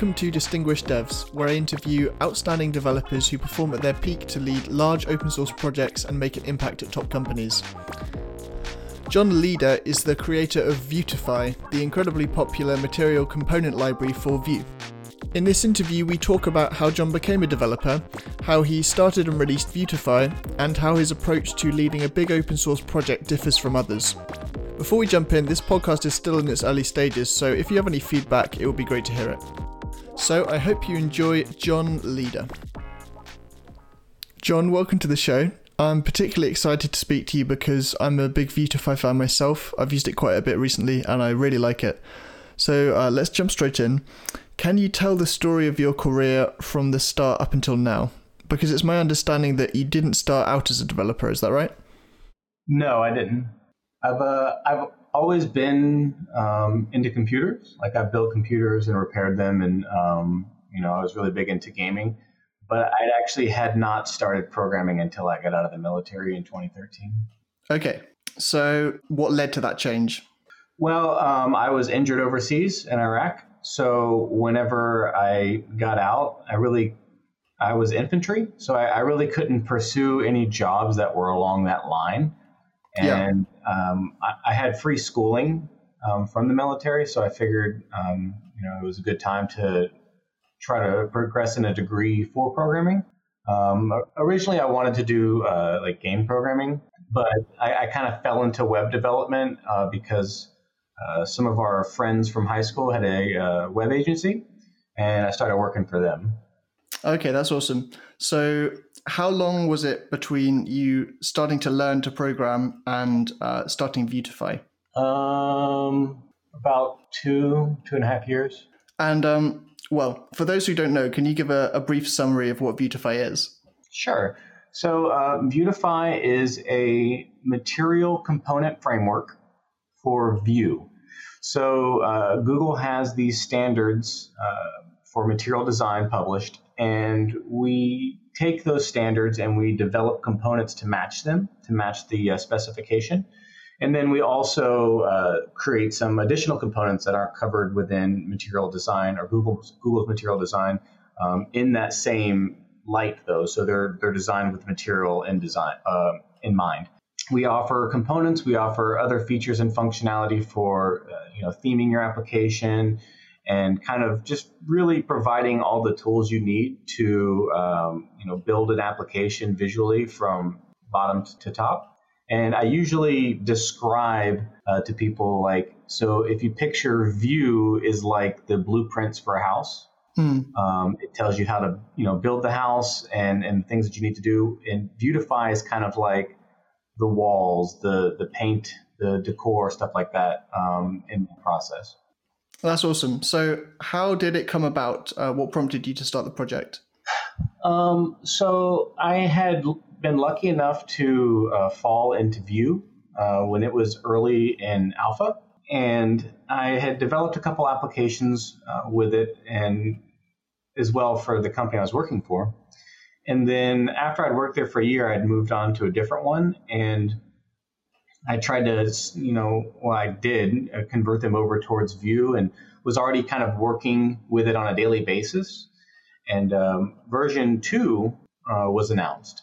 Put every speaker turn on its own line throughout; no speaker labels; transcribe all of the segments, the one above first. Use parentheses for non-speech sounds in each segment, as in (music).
Welcome to Distinguished Devs, where I interview outstanding developers who perform at their peak to lead large open source projects and make an impact at top companies. John Leider is the creator of Vuetify, the incredibly popular material component library for Vue. In this interview, we talk about how John became a developer, how he started and released Vuetify, and how his approach to leading a big open source project differs from others. Before we jump in, this podcast is still in its early stages, so if you have any feedback, it would be great to hear it. So I hope you enjoy John Leider. John, welcome to the show. I'm particularly excited to speak to you because I'm a big Vuetify fan myself. I've used it quite a bit recently and I really like it. So uh, let's jump straight in. Can you tell the story of your career from the start up until now? Because it's my understanding that you didn't start out as a developer, is that right?
No, I didn't. I've uh, I've always been um, into computers. Like I built computers and repaired them, and um, you know I was really big into gaming. But I actually had not started programming until I got out of the military in 2013.
Okay, so what led to that change?
Well, um, I was injured overseas in Iraq, so whenever I got out, I really I was infantry, so I, I really couldn't pursue any jobs that were along that line and. Um, I, I, had free schooling um, from the military, so I figured um, you know it was a good time to try to progress in a degree for programming. Um, originally, I wanted to do uh, like game programming, but I, I kind of fell into web development uh, because uh, some of our friends from high school had a uh, web agency, and I started working for them.
Okay, that's awesome. So, how long was it between you starting to learn to program and uh, starting Vuetify?
Um, about two, two and a half years.
And um, well, for those who don't know, can you give a, a brief summary of what Vuetify is?
Sure. So, uh, Vuetify is a material component framework for Vue. So, uh, Google has these standards uh, for material design published, and we take those standards and we develop components to match them, to match the uh, specification. And then we also uh, create some additional components that aren't covered within material design or Google's, Google's material design um, in that same light, though. So they're, they're designed with material and design uh, in mind. We offer components, we offer other features and functionality for uh, you know, theming your application, and kind of just really providing all the tools you need to um, you know build an application visually from bottom to top. And I usually describe uh, to people like so if you picture Vue is like the blueprints for a house. Mm. Um, it tells you how to you know build the house and and things that you need to do. And Vuetify is kind of like the walls, the the paint, the decor, stuff like that um, in the process.
That's awesome. So, how did it come about? Uh, what prompted you to start the project?
Um, so, I had been lucky enough to uh, fall into Vue uh, when it was early in alpha, and I had developed a couple applications uh, with it, and as well for the company I was working for. And then after I'd worked there for a year, I'd moved on to a different one, and I tried to, you know, well, I did uh, convert them over towards Vue and was already kind of working with it on a daily basis. And um, version two uh, was announced.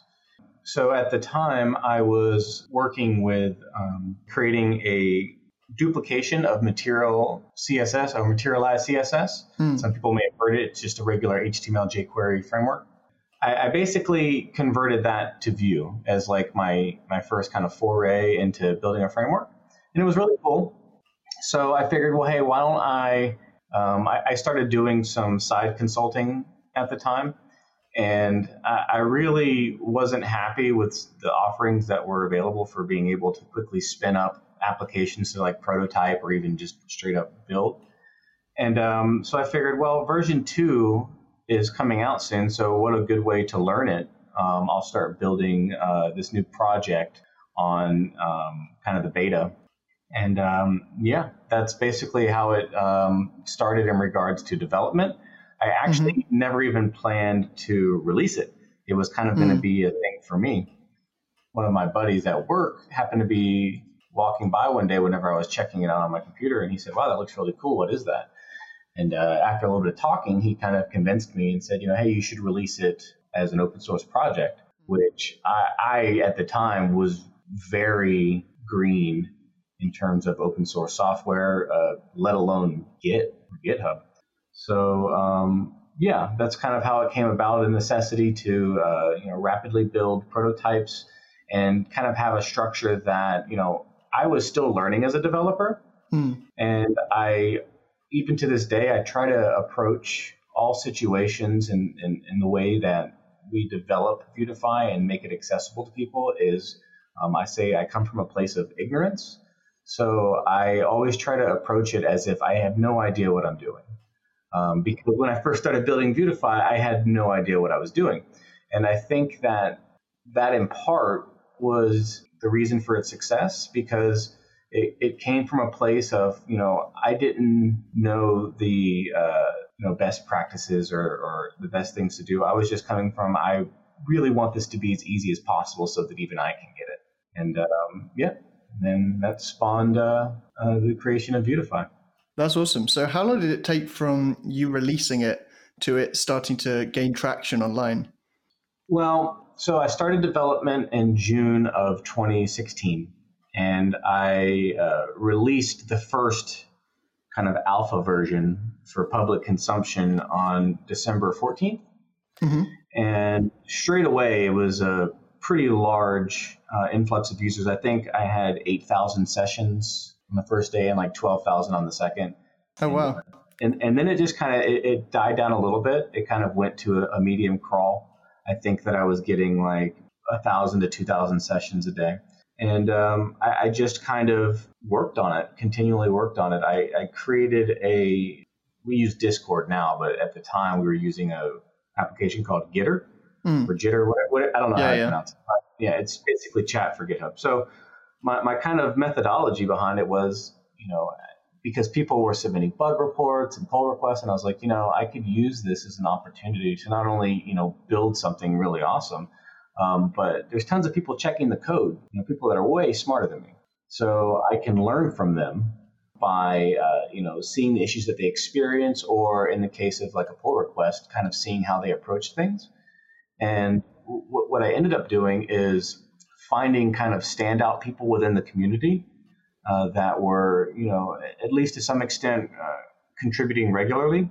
So at the time, I was working with um, creating a duplication of material CSS or materialized CSS. Mm. Some people may have heard it. It's just a regular HTML jQuery framework. I, I, basically converted that to Vue as like my my first kind of foray into building a framework, and it was really cool. So I figured, well, hey, why don't I? Um, I, I, started doing some side consulting at the time, and I, I really wasn't happy with the offerings that were available for being able to quickly spin up applications to like prototype or even just straight up build. And um, so I figured, well, version two is coming out soon. So, what a good way to learn it. Um, I'll start building uh, this new project on um, kind of the beta. And um, yeah, that's basically how it um, started in regards to development. I actually mm-hmm. never even planned to release it. It was kind of mm-hmm. going to be a thing for me. One of my buddies at work happened to be walking by one day whenever I was checking it out on my computer, and he said, "Wow, that looks really cool. What is that?" And uh, after a little bit of talking, he kind of convinced me and said, you know, hey, you should release it as an open source project, which I, I at the time was very green in terms of open source software, uh, let alone Git or GitHub. So um, yeah, that's kind of how it came about. The necessity to uh, you know rapidly build prototypes and kind of have a structure that you know I was still learning as a developer, mm. and I even to this day I try to approach all situations in, in, in the way that we develop Vuetify and make it accessible to people is um, I say I come from a place of ignorance. So I always try to approach it as if I have no idea what I'm doing. Um, because when I first started building Vuetify, I had no idea what I was doing. And I think that that in part was the reason for its success because it, it came from a place of, you know, I didn't know the, uh, you know, best practices or, or the best things to do. I was just coming from, I really want this to be as easy as possible so that even I can get it. And um, yeah, then that spawned uh, uh, the creation of Vuetify.
That's awesome. So, how long did it take from you releasing it to it starting to gain traction online?
Well, so I started development in June of 2016, and I uh, released the first kind of alpha version for public consumption on December 14th. Mm-hmm. And straight away, it was a pretty large uh, influx of users. I think I had 8,000 sessions on the first day and like 12,000 on the second.
Oh, wow.
And, and then it just kind of, it, it, died down a little bit. It kind of went to a, a medium crawl. I think that I was getting like a thousand to 2,000 sessions a day. And um, I, I, just kind of worked on it, continually worked on it. I, I created a, we use Discord now, but at the time we were using a application called Gitter mm. or Jitter, whatever, whatever, I don't know yeah, how to yeah. pronounce it. But yeah, it's basically chat for GitHub. So my, my kind of methodology behind it was, you know, because people were submitting bug reports and pull requests, and I was like, you know, I could use this as an opportunity to not only, you know, build something really awesome, um, but there's tons of people checking the code, you know, people that are way smarter than me. So I can learn from them by, uh, you know, seeing the issues that they experience, or in the case of like a pull request, kind of seeing how they approach things. And w- what I ended up doing is finding kind of standout people within the community uh, that were, you know, at least to some extent uh, contributing regularly,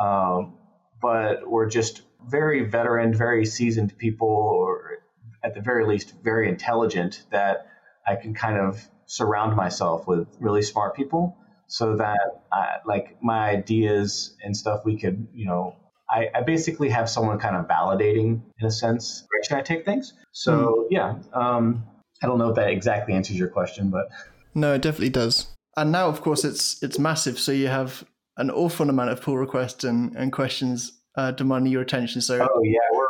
um, but were just very veteran, very seasoned people, or at the very least, very intelligent that I can kind of surround myself with really smart people so that I, like my ideas and stuff we could, you know, I, I, basically have someone kind of validating in a sense direction I take things. So mm. yeah, um, I don't know if that exactly answers your question, but
no, it definitely does. And now, of course, it's it's massive. So you have an awful amount of pull requests and, and questions uh, demanding your attention. So
oh yeah, we're...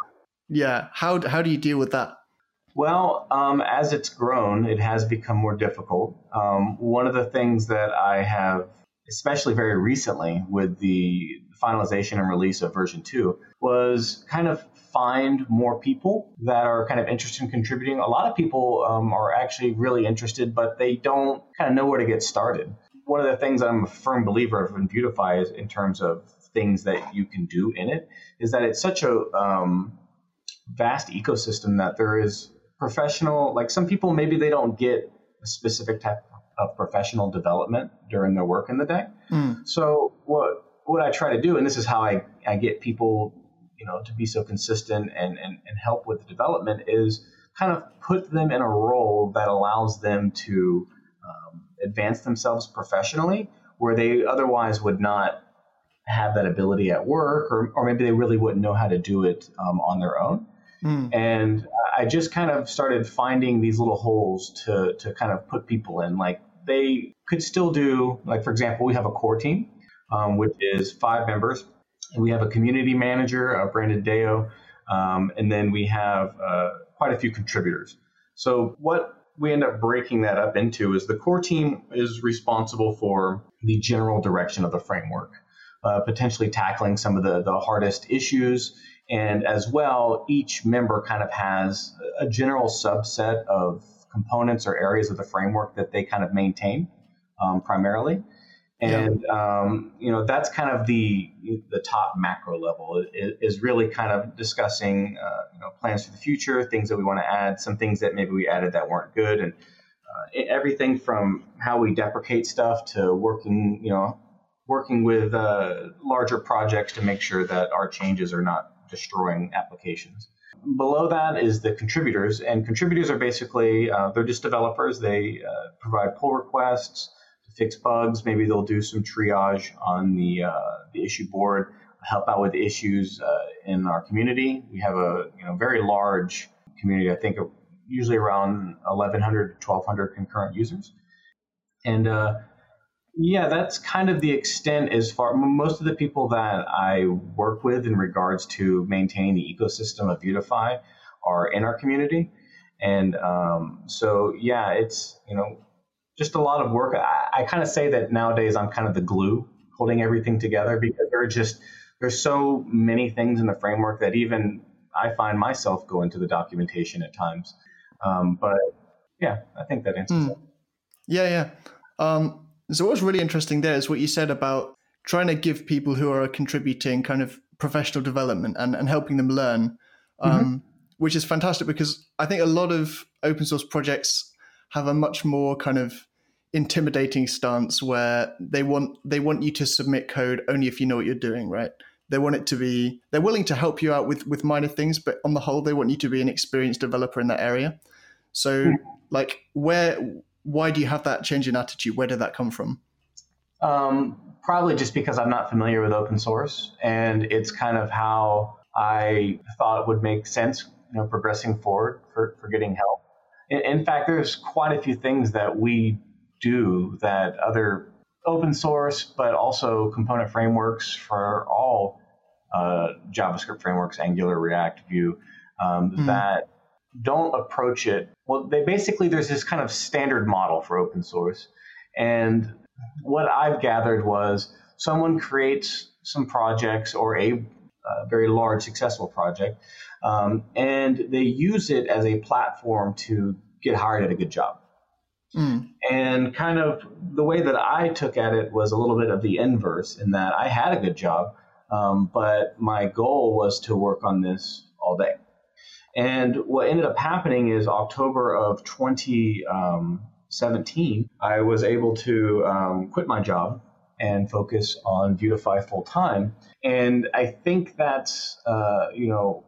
yeah. How how do you deal with that?
Well, um, as it's grown, it has become more difficult. Um, one of the things that I have, especially very recently, with the finalization and release of version two was kind of find more people that are kind of interested in contributing. A lot of people um, are actually really interested, but they don't kind of know where to get started. One of the things I'm a firm believer of in Vuetify is in terms of things that you can do in it is that it's such a um, vast ecosystem that there is professional, like some people, maybe they don't get a specific type of professional development during their work in the day. Mm. So what what I try to do, and this is how I, I get people, you know, to be so consistent and, and, and help with the development is kind of put them in a role that allows them to um, advance themselves professionally where they otherwise would not have that ability at work or, or maybe they really wouldn't know how to do it um, on their own. Mm. And I just kind of started finding these little holes to, to kind of put people in. Like they could still do, like, for example, we have a core team um, which is five members. And we have a community manager, uh, Brandon Deo, um, and then we have uh, quite a few contributors. So what we end up breaking that up into is the core team is responsible for the general direction of the framework, uh, potentially tackling some of the, the hardest issues. And as well, each member kind of has a general subset of components or areas of the framework that they kind of maintain um, primarily. And yeah. um, you know that's kind of the the top macro level is, is really kind of discussing uh, you know plans for the future, things that we want to add, some things that maybe we added that weren't good, and uh, everything from how we deprecate stuff to working you know working with uh, larger projects to make sure that our changes are not destroying applications. Below that is the contributors, and contributors are basically uh, they're just developers. They uh, provide pull requests to fix bugs. Maybe they'll do some triage on the uh, the issue board, help out with issues uh, in our community. We have a you know very large community. I think usually around 1,100 to 1,200 concurrent users, and uh, yeah, that's kind of the extent as far. Most of the people that I work with in regards to maintaining the ecosystem of Vuetify are in our community, and um, so yeah, it's you know just a lot of work. I, I kind of say that nowadays I'm kind of the glue holding everything together because there are just there's so many things in the framework that even I find myself going to the documentation at times. Um, but yeah, I think that answers mm. it.
Yeah, yeah. Um, so what's really interesting there is what you said about trying to give people who are contributing kind of professional development and, and helping them learn, um, mm-hmm. which is fantastic because I think a lot of open source projects have a much more kind of intimidating stance where they want they want you to submit code only if you know what you're doing, right? They want it to be they're willing to help you out with with minor things, but on the whole, they want you to be an experienced developer in that area. So, mm-hmm. like, where why do you have that change in attitude? Where did that come from?
Um, probably just because I'm not familiar with open source, and it's kind of how I thought it would make sense, you know, progressing forward for, for getting help. In, in fact, there's quite a few things that we do that other open source, but also component frameworks for all uh, JavaScript frameworks, Angular, React, Vue, um, mm. that don't approach it. Well, they basically there's this kind of standard model for open source, and what I've gathered was someone creates some projects or a, a very large successful project, um, and they use it as a platform to get hired at a good job. Mm. And kind of the way that I took at it was a little bit of the inverse in that I had a good job, um, but my goal was to work on this all day. And what ended up happening is October of 2017, I was able to um, quit my job and focus on Vuetify full time. And I think that's, uh, you know,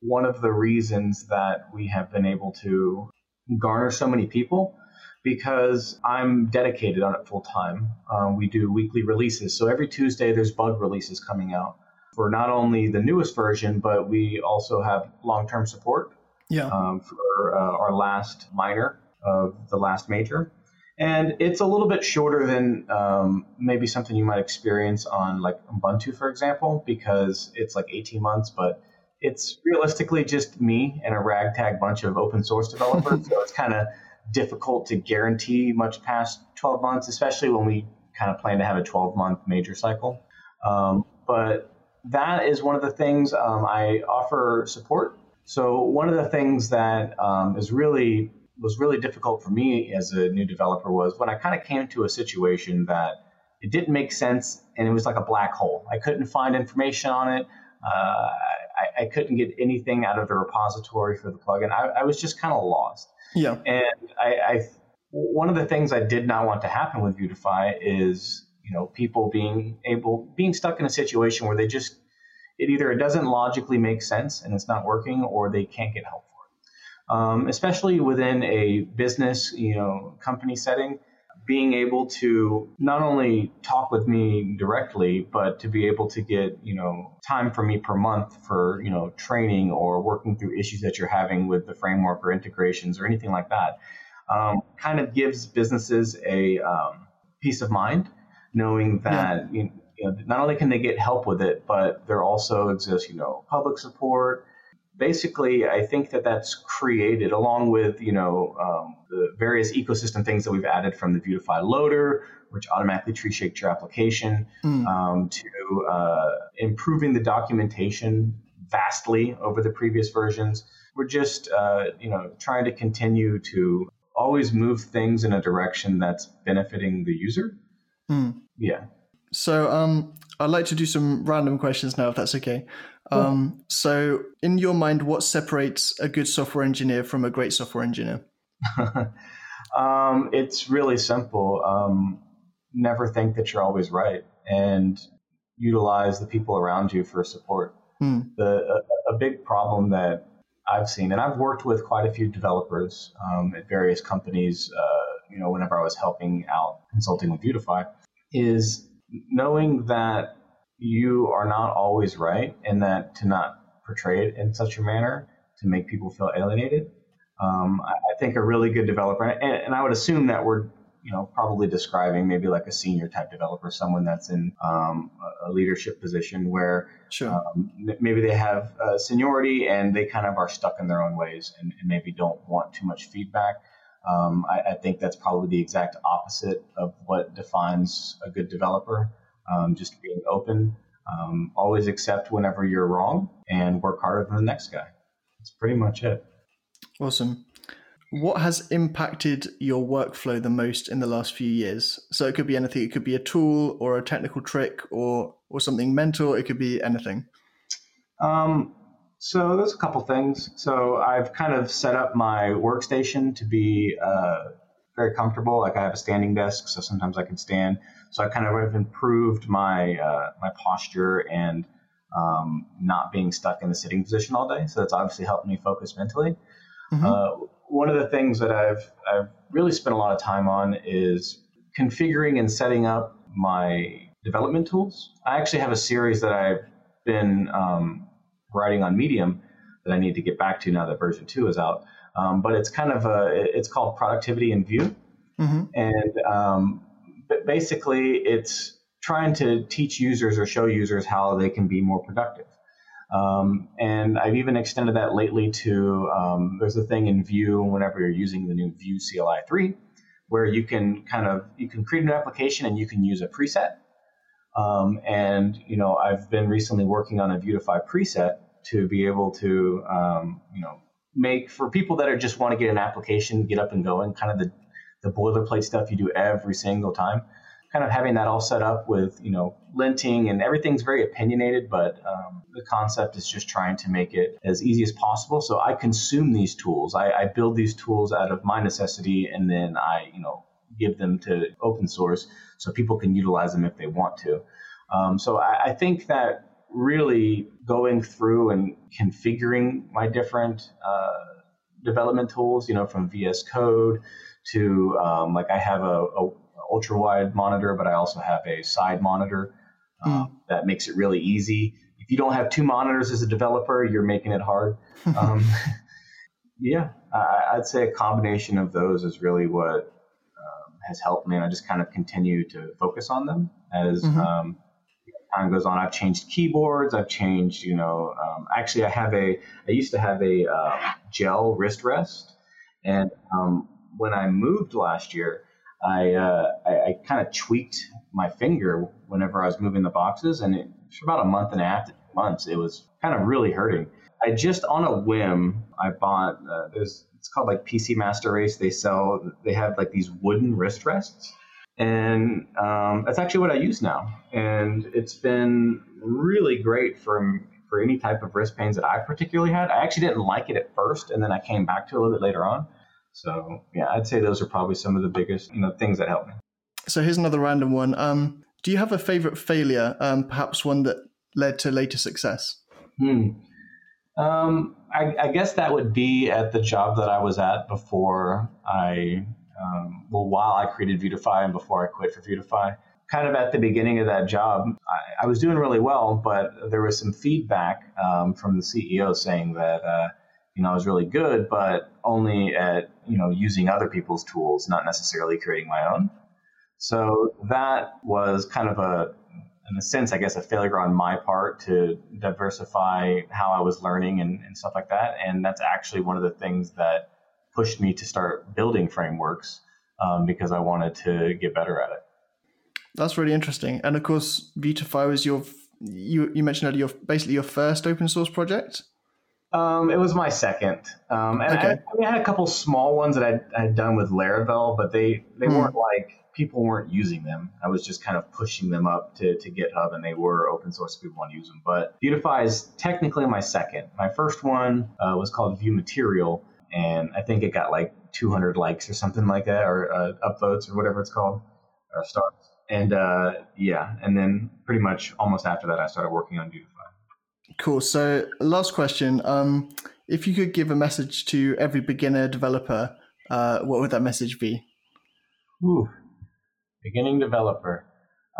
one of the reasons that we have been able to garner so many people because I'm dedicated on it full time. Um, we do weekly releases. So every Tuesday, there's bug releases coming out for not only the newest version, but we also have long term support
yeah. Um,
for uh, our last minor of the last major. And it's a little bit shorter than um, maybe something you might experience on like Ubuntu, for example, because it's like 18 months, but it's realistically just me and a ragtag bunch of open source developers. (laughs) so it's kind of difficult to guarantee much past 12 months, especially when we kind of plan to have a 12 month major cycle. Um, but that is one of the things um, I offer support. So one of the things that um, is really was really difficult for me as a new developer was when I kind of came to a situation that it didn't make sense and it was like a black hole. I couldn't find information on it. Uh, I, I, couldn't get anything out of the repository for the plugin. I, I was just kind of lost.
Yeah.
And I, I, one of the things I did not want to happen with Vuetify is you know people being able being stuck in a situation where they just it either it doesn't logically make sense and it's not working or they can't get help for it. Um, especially within a business you know company setting being able to not only talk with me directly but to be able to get you know time for me per month for you know training or working through issues that you're having with the framework or integrations or anything like that um, kind of gives businesses a um, peace of mind knowing that yeah. you, you know, not only can they get help with it, but there also exists, you know, public support. Basically, I think that that's created along with, you know, um, the various ecosystem things that we've added from the Vuetify loader, which automatically tree shakes your application, mm. um, to uh, improving the documentation vastly over the previous versions. We're just, uh, you know, trying to continue to always move things in a direction that's benefiting the user. Mm Yeah.
So um, I'd like to do some random questions now, if that's okay. Um, so, in your mind, what separates a good software engineer from a great software engineer? (laughs)
um, it's really simple. Um, never think that you're always right, and utilize the people around you for support.
Hmm.
The a, a, big problem that I've seen, and I've worked with quite a few developers um, at various companies. Uh, you know, whenever I was helping out consulting with Vuetify, is knowing that you are not always right and that to not portray it in such a manner to make people feel alienated. Um, I, I, think a really good developer, and, and, I would assume that we're you know probably describing maybe like a senior type developer, someone that's in um, a leadership position where
sure.
um, maybe they have uh, seniority and they kind of are stuck in their own ways and, and maybe don't want too much feedback. Um, I, I, think that's probably the exact opposite of what defines a good developer. Um, just being open, um, always accept whenever you're wrong, and work harder than the next guy. That's pretty much it.
Awesome. What has impacted your workflow the most in the last few years? So it could be anything. It could be a tool or a technical trick or or something mental. It could be anything.
Um, so there's a couple things. So I've kind of set up my workstation to be uh, very comfortable. Like I have a standing desk, so sometimes I can stand. So I kind of have improved my uh, my posture and um, not being stuck in the sitting position all day. So that's obviously helped me focus mentally. Mm-hmm. Uh, one of the things that I've I've really spent a lot of time on is configuring and setting up my development tools. I actually have a series that I've been um, writing on Medium that I need to get back to now that version two is out. Um, but it's kind of a it's called productivity in Vue,
mm-hmm.
and um, basically it's trying to teach users or show users how they can be more productive. Um, and I've even extended that lately to um, there's a thing in Vue whenever you're using the new Vue CLI 3 where you can kind of you can create an application and you can use a preset um, and you know, I've been recently working on a Vuetify preset to be able to um, you know make for people that are just want to get an application, get up and going, kind of the the boilerplate stuff you do every single time. Kind of having that all set up with you know linting and everything's very opinionated, but um, the concept is just trying to make it as easy as possible. So I consume these tools. I, I build these tools out of my necessity, and then I you know give them to open source so people can utilize them if they want to. Um, so I, I, think that really going through and configuring my different uh, development tools, you know, from VS Code to um, like I have a, a, ultra wide monitor, but I also have a side monitor uh, mm. that makes it really easy. If you don't have two monitors as a developer, you're making it hard. (laughs) Um, (laughs) yeah, I, would say a combination of those is really what has helped me, and I just kind of continue to focus on them as mm-hmm. Time goes on. I've changed keyboards. I've changed, you know, um, actually, I have a. I used to have a uh, gel wrist rest, and um, when I moved last year, I uh, I, I kind of tweaked my finger whenever I was moving the boxes, and it, for about a month and a half, months, it was kind of really hurting. I just on a whim, I bought uh, there's it's called like PC Master Race. They sell, they have like these wooden wrist rests. And um, that's actually what I use now. And it's been really great for, for any type of wrist pains that I particularly had. I actually didn't like it at first, and then I came back to it a little bit later on. So yeah, I'd say those are probably some of the biggest you know things that help me.
So here's another random one. Um, do you have a favorite failure, um, perhaps one that led to later success?
Hmm. Um, I, I, guess that would be at the job that I was at before I, um, well, while I created Vuetify and before I quit for Vuetify. Kind of at the beginning of that job, I, I was doing really well, but there was some feedback um, from the CEO saying that, uh, you know, I was really good, but only at, you know, using other people's tools, not necessarily creating my own. So that was kind of a in a sense, I guess, a failure on my part to diversify how I was learning and, and stuff like that. And that's actually one of the things that pushed me to start building frameworks um, because I wanted to get better at it.
That's really interesting. And of course, Vuetify was your you you mentioned earlier your basically your first open source project.
Um, it was my second. Um, and
Okay.
I, I, mean, I had a couple small ones that I'd, I'd done with Laravel, but they, they
Hmm.
weren't like people weren't using them. I was just kind of pushing them up to, to GitHub, and they were open source. People want to use them. But Vuetify is technically my second. My first one uh, was called Vue Material, and I think it got like 200 likes or something like that, or uh, upvotes or whatever it's called, or stars. And uh, yeah, and then pretty much almost after that, I started working on Vuetify.
Cool. So, last question. Um, if you could give a message to every beginner developer, uh, what would that message be?
Ooh, beginning developer.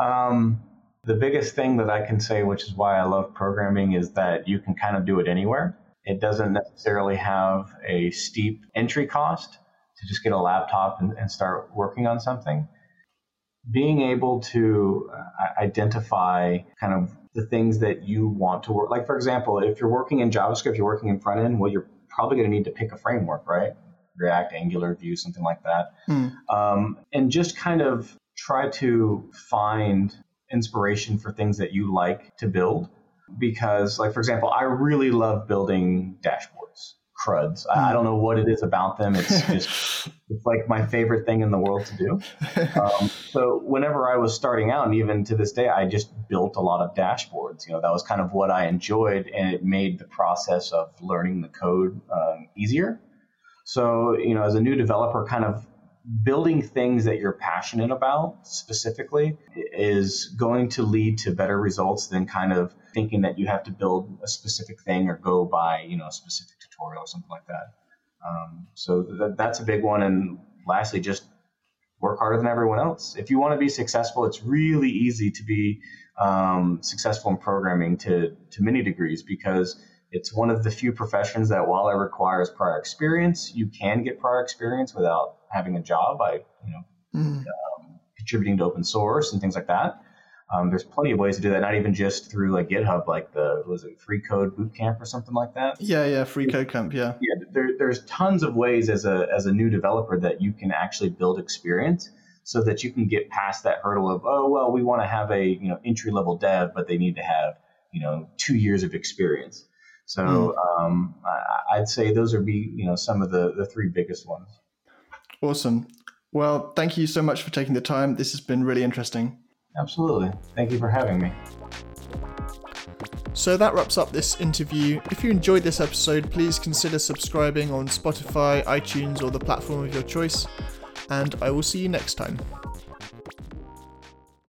Um, the biggest thing that I can say, which is why I love programming, is that you can kind of do it anywhere. It doesn't necessarily have a steep entry cost to just get a laptop and, and start working on something. Being able to uh, identify kind of the things that you want to work, like for example, if you're working in JavaScript, you're working in front end, well, you're probably going to need to pick a framework, right? React, Angular, Vue, something like that.
Hmm.
Um, and just kind of try to find inspiration for things that you like to build. Because, like, for example, I really love building dashboards, CRUDs. I, I don't know what it is about them. It's (laughs) just, it's like my favorite thing in the world to do. Um, so, whenever I was starting out, and even to this day, I just built a lot of dashboards. You know, that was kind of what I enjoyed, and it made the process of learning the code um, easier. So, you know, as a new developer, kind of building things that you're passionate about specifically is going to lead to better results than kind of thinking that you have to build a specific thing or go by, you know, a specific tutorial or something like that. Um, so th- that's a big one. And lastly, just work harder than everyone else. If you want to be successful, it's really easy to be um, successful in programming to, to many degrees because it's one of the few professions that while it requires prior experience, you can get prior experience without having a job by, you know,
Hmm.
um, contributing to open source and things like that. Um, there's plenty of ways to do that, not even just through like GitHub, like the, was it free code bootcamp or something like that?
Yeah, yeah, free code camp. Yeah.
yeah, there, there's tons of ways as a as a new developer that you can actually build experience so that you can get past that hurdle of oh well we want to have a you know entry level dev but they need to have you know two years of experience. So um, I, I'd say those would be you know some of the the three biggest ones.
Awesome. Well, thank you so much for taking the time. This has been really interesting.
Absolutely, thank you for having me.
So that wraps up this interview. If you enjoyed this episode, please consider subscribing on Spotify, iTunes, or the platform of your choice. And I will see you next time.